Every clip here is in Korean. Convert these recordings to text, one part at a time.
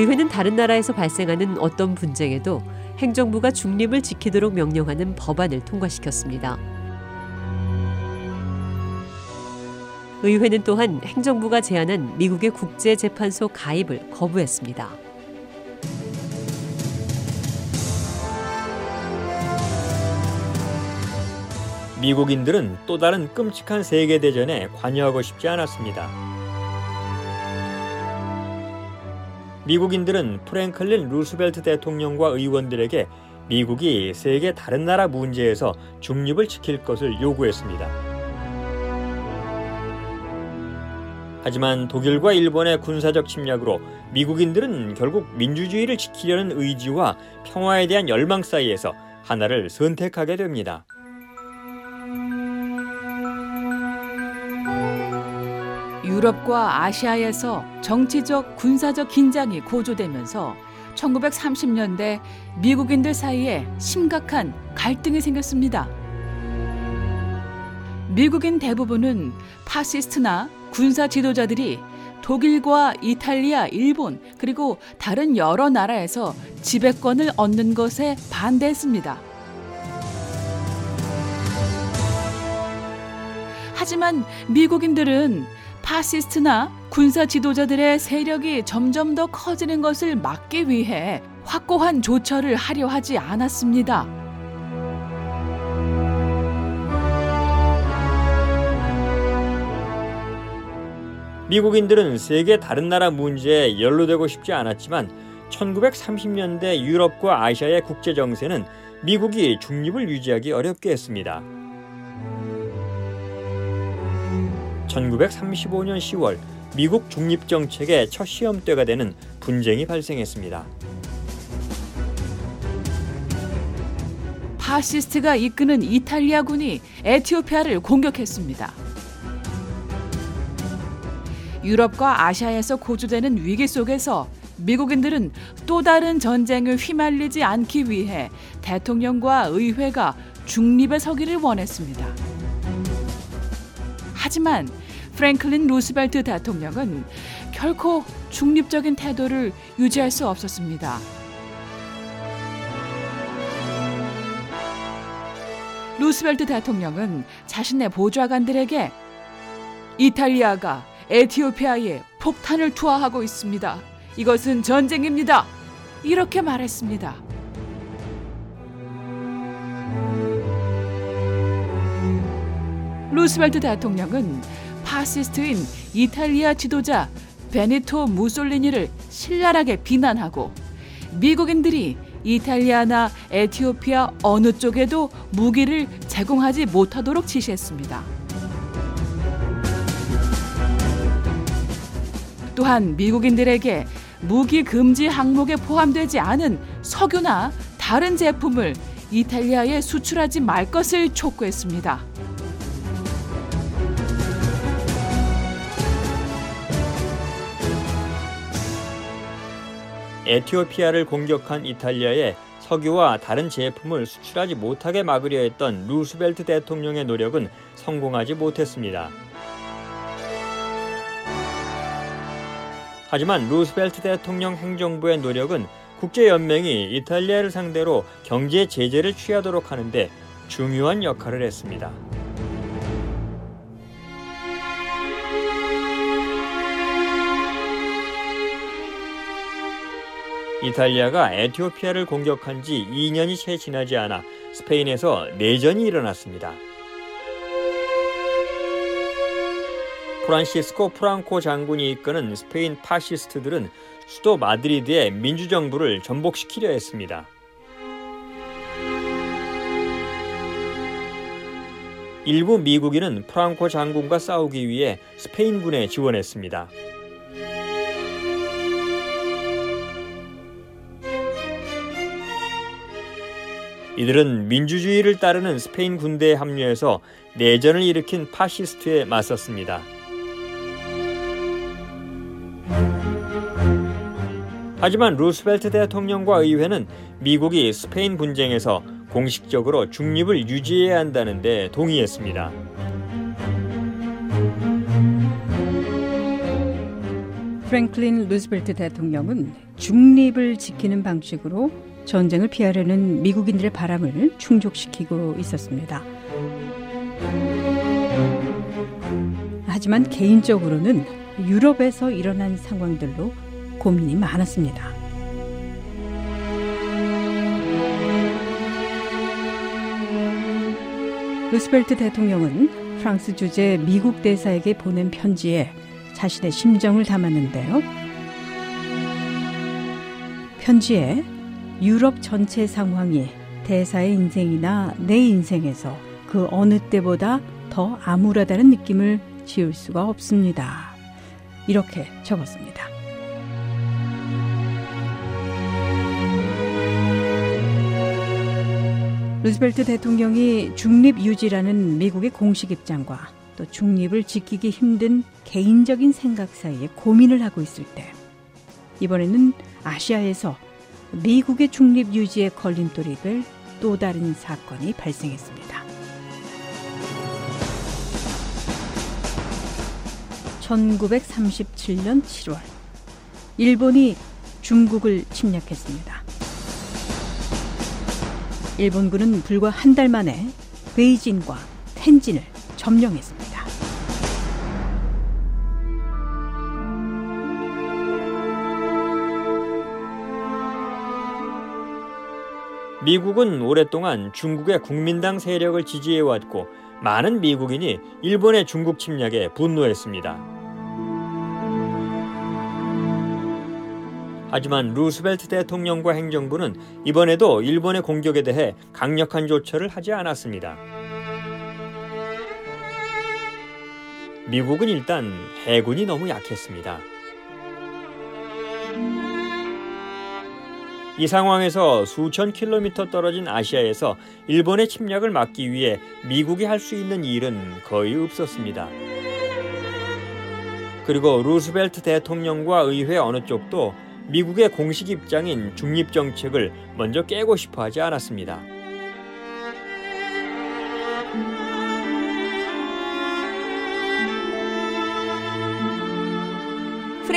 의회는 다른 나라에서 발생하는 어떤 분쟁에도 행정부가 중립을 지키도록 명령하는 법안을 통과시켰습니다. 의회는 또한 행정부가 제안한 미국의 국제재판소 가입을 거부했습니다. 미국인들은 또 다른 끔찍한 세계대전에 관여하고 싶지 않았습니다. 미국인들은 프랭클린 루스벨트 대통령과 의원들에게 미국이 세계 다른 나라 문제에서 중립을 지킬 것을 요구했습니다. 하지만 독일과 일본의 군사적 침략으로 미국인들은 결국 민주주의를 지키려는 의지와 평화에 대한 열망 사이에서 하나를 선택하게 됩니다. 유럽과 아시아에서 정치적, 군사적 긴장이 고조되면서 1930년대 미국인들 사이에 심각한 갈등이 생겼습니다. 미국인 대부분은 파시스트나 군사 지도자들이 독일과 이탈리아, 일본, 그리고 다른 여러 나라에서 지배권을 얻는 것에 반대했습니다. 하지만 미국인들은 파시스트나 군사 지도자들의 세력이 점점 더 커지는 것을 막기 위해 확고한 조처를 하려 하지 않았습니다. 미국인들은 세계 다른 나라 문제에 연루되고 싶지 않았지만 1930년대 유럽과 아시아의 국제 정세는 미국이 중립을 유지하기 어렵게 했습니다. 1935년 10월 미국 중립 정책의 첫 시험대가 되는 분쟁이 발생했습니다. 파시스트가 이끄는 이탈리아군이 에티오피아를 공격했습니다. 유럽과 아시아에서 고조되는 위기 속에서 미국인들은 또 다른 전쟁에 휘말리지 않기 위해 대통령과 의회가 중립에 서기를 원했습니다. 하지만 프랭클린 루스벨트 대통령은 결코 중립적인 태도를 유지할 수 없었습니다. 루스벨트 대통령은 자신의 보좌관들에게 이탈리아가 에티오피아에 폭탄을 투하하고 있습니다. 이것은 전쟁입니다. 이렇게 말했습니다. 루스벨트 대통령은 파시스트인 이탈리아 지도자 베니토 무솔리니를 신랄하게 비난하고 미국인들이 이탈리아나 에티오피아 어느 쪽에도 무기를 제공하지 못하도록 지시했습니다. 또한 미국인들에게 무기 금지 항목에 포함되지 않은 석유나 다른 제품을 이탈리아에 수출하지 말 것을 촉구했습니다. 에티오피아를 공격한 이탈리아에 석유와 다른 제품을 수출하지 못하게 막으려 했던 루스벨트 대통령의 노력은 성공하지 못했습니다. 하지만 루스벨트 대통령 행정부의 노력은 국제연맹이 이탈리아를 상대로 경제 제재를 취하도록 하는데 중요한 역할을 했습니다. 이탈리아가 에티오피아를 공격한 지 2년이 채 지나지 않아 스페인에서 내전이 일어났습니다. 프란시스코 프랑코 장군이 이끄는 스페인 파시스트들은 수도 마드리드의 민주정부를 전복시키려 했습니다. 일부 미국인은 프랑코 장군과 싸우기 위해 스페인군에 지원했습니다. 이들은 민주주의를 따르는 스페인 군대에 합류해서 내전을 일으킨 파시스트에 맞섰습니다. 하지만 루스벨트 대통령과 의회는 미국이 스페인 분쟁에서 공식적으로 중립을 유지해야 한다는데 동의했습니다. 프랭클린 루스벨트 대통령은 중립을 지키는 방식으로 전쟁을 피하려는 미국인들의 바람을 충족시키고 있었습니다. 하지만 개인적으로는 유럽에서 일어난 상황들로 고민이 많았습니다. 루스벨트 대통령은 프랑스 주재 미국 대사에게 보낸 편지에 자신의 심정을 담았는데요. 편지에 유럽 전체 상황이 대사의 인생이나 내 인생에서 그 어느 때보다 더 암울하다는 느낌을 지울 수가 없습니다. 이렇게 적었습니다. 루스벨트 대통령이 중립 유지라는 미국의 공식 입장과 또 중립을 지키기 힘든 개인적인 생각 사이에 고민을 하고 있을 때 이번에는 아시아에서 미국의 중립 유지에 걸림돌이 될 또 다른 사건이 발생했습니다. 1937년 7월 일본이 중국을 침략했습니다. 일본군은 불과 한 달 만에 베이징과 텐진을 점령했습니다. 미국은 오랫동안 중국의 국민당 세력을 지지해왔고 많은 미국인이 일본의 중국 침략에 분노했습니다. 하지만 루스벨트 대통령과 행정부는 이번에도 일본의 공격에 대해 강력한 조처를 하지 않았습니다. 미국은 일단 해군이 너무 약했습니다. 이 상황에서 수천 킬로미터 떨어진 아시아에서 일본의 침략을 막기 위해 미국이 할 수 있는 일은 거의 없었습니다. 그리고 루스벨트 대통령과 의회 어느 쪽도 미국의 공식 입장인 중립 정책을 먼저 깨고 싶어 하지 않았습니다.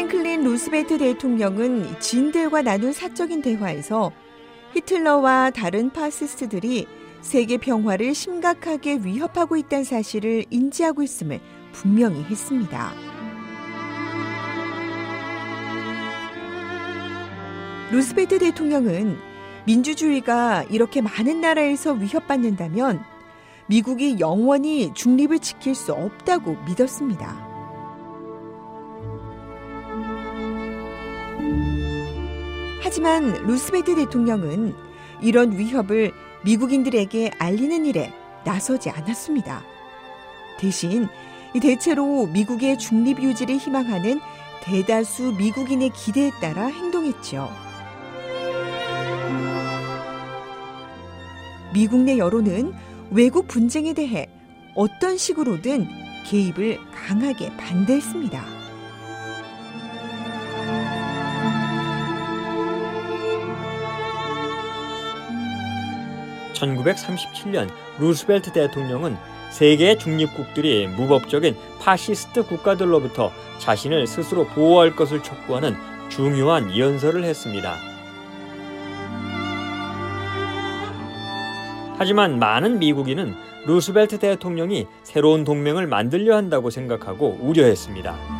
프랭클린 루스벨트 대통령은 지인들과 나눈 사적인 대화에서 히틀러와 다른 파시스트들이 세계 평화를 심각하게 위협하고 있다는 사실을 인지하고 있음을 분명히 했습니다. 루스벨트 대통령은 민주주의가 이렇게 많은 나라에서 위협받는다면 미국이 영원히 중립을 지킬 수 없다고 믿었습니다. 하지만 루스베트 대통령은 이런 위협을 미국인들에게 알리는 일에 나서지 않았습니다. 대신 대체로 미국의 중립 유지를 희망하는 대다수 미국인의 기대에 따라 행동했죠. 미국 내 여론은 외국 분쟁에 대해 어떤 식으로든 개입을 강하게 반대했습니다. 1937년 루스벨트 대통령은 세계의 중립국들이 무법적인 파시스트 국가들로부터 자신을 스스로 보호할 것을 촉구하는 중요한 연설을 했습니다. 하지만 많은 미국인은 루스벨트 대통령이 새로운 동맹을 만들려 한다고 생각하고 우려했습니다.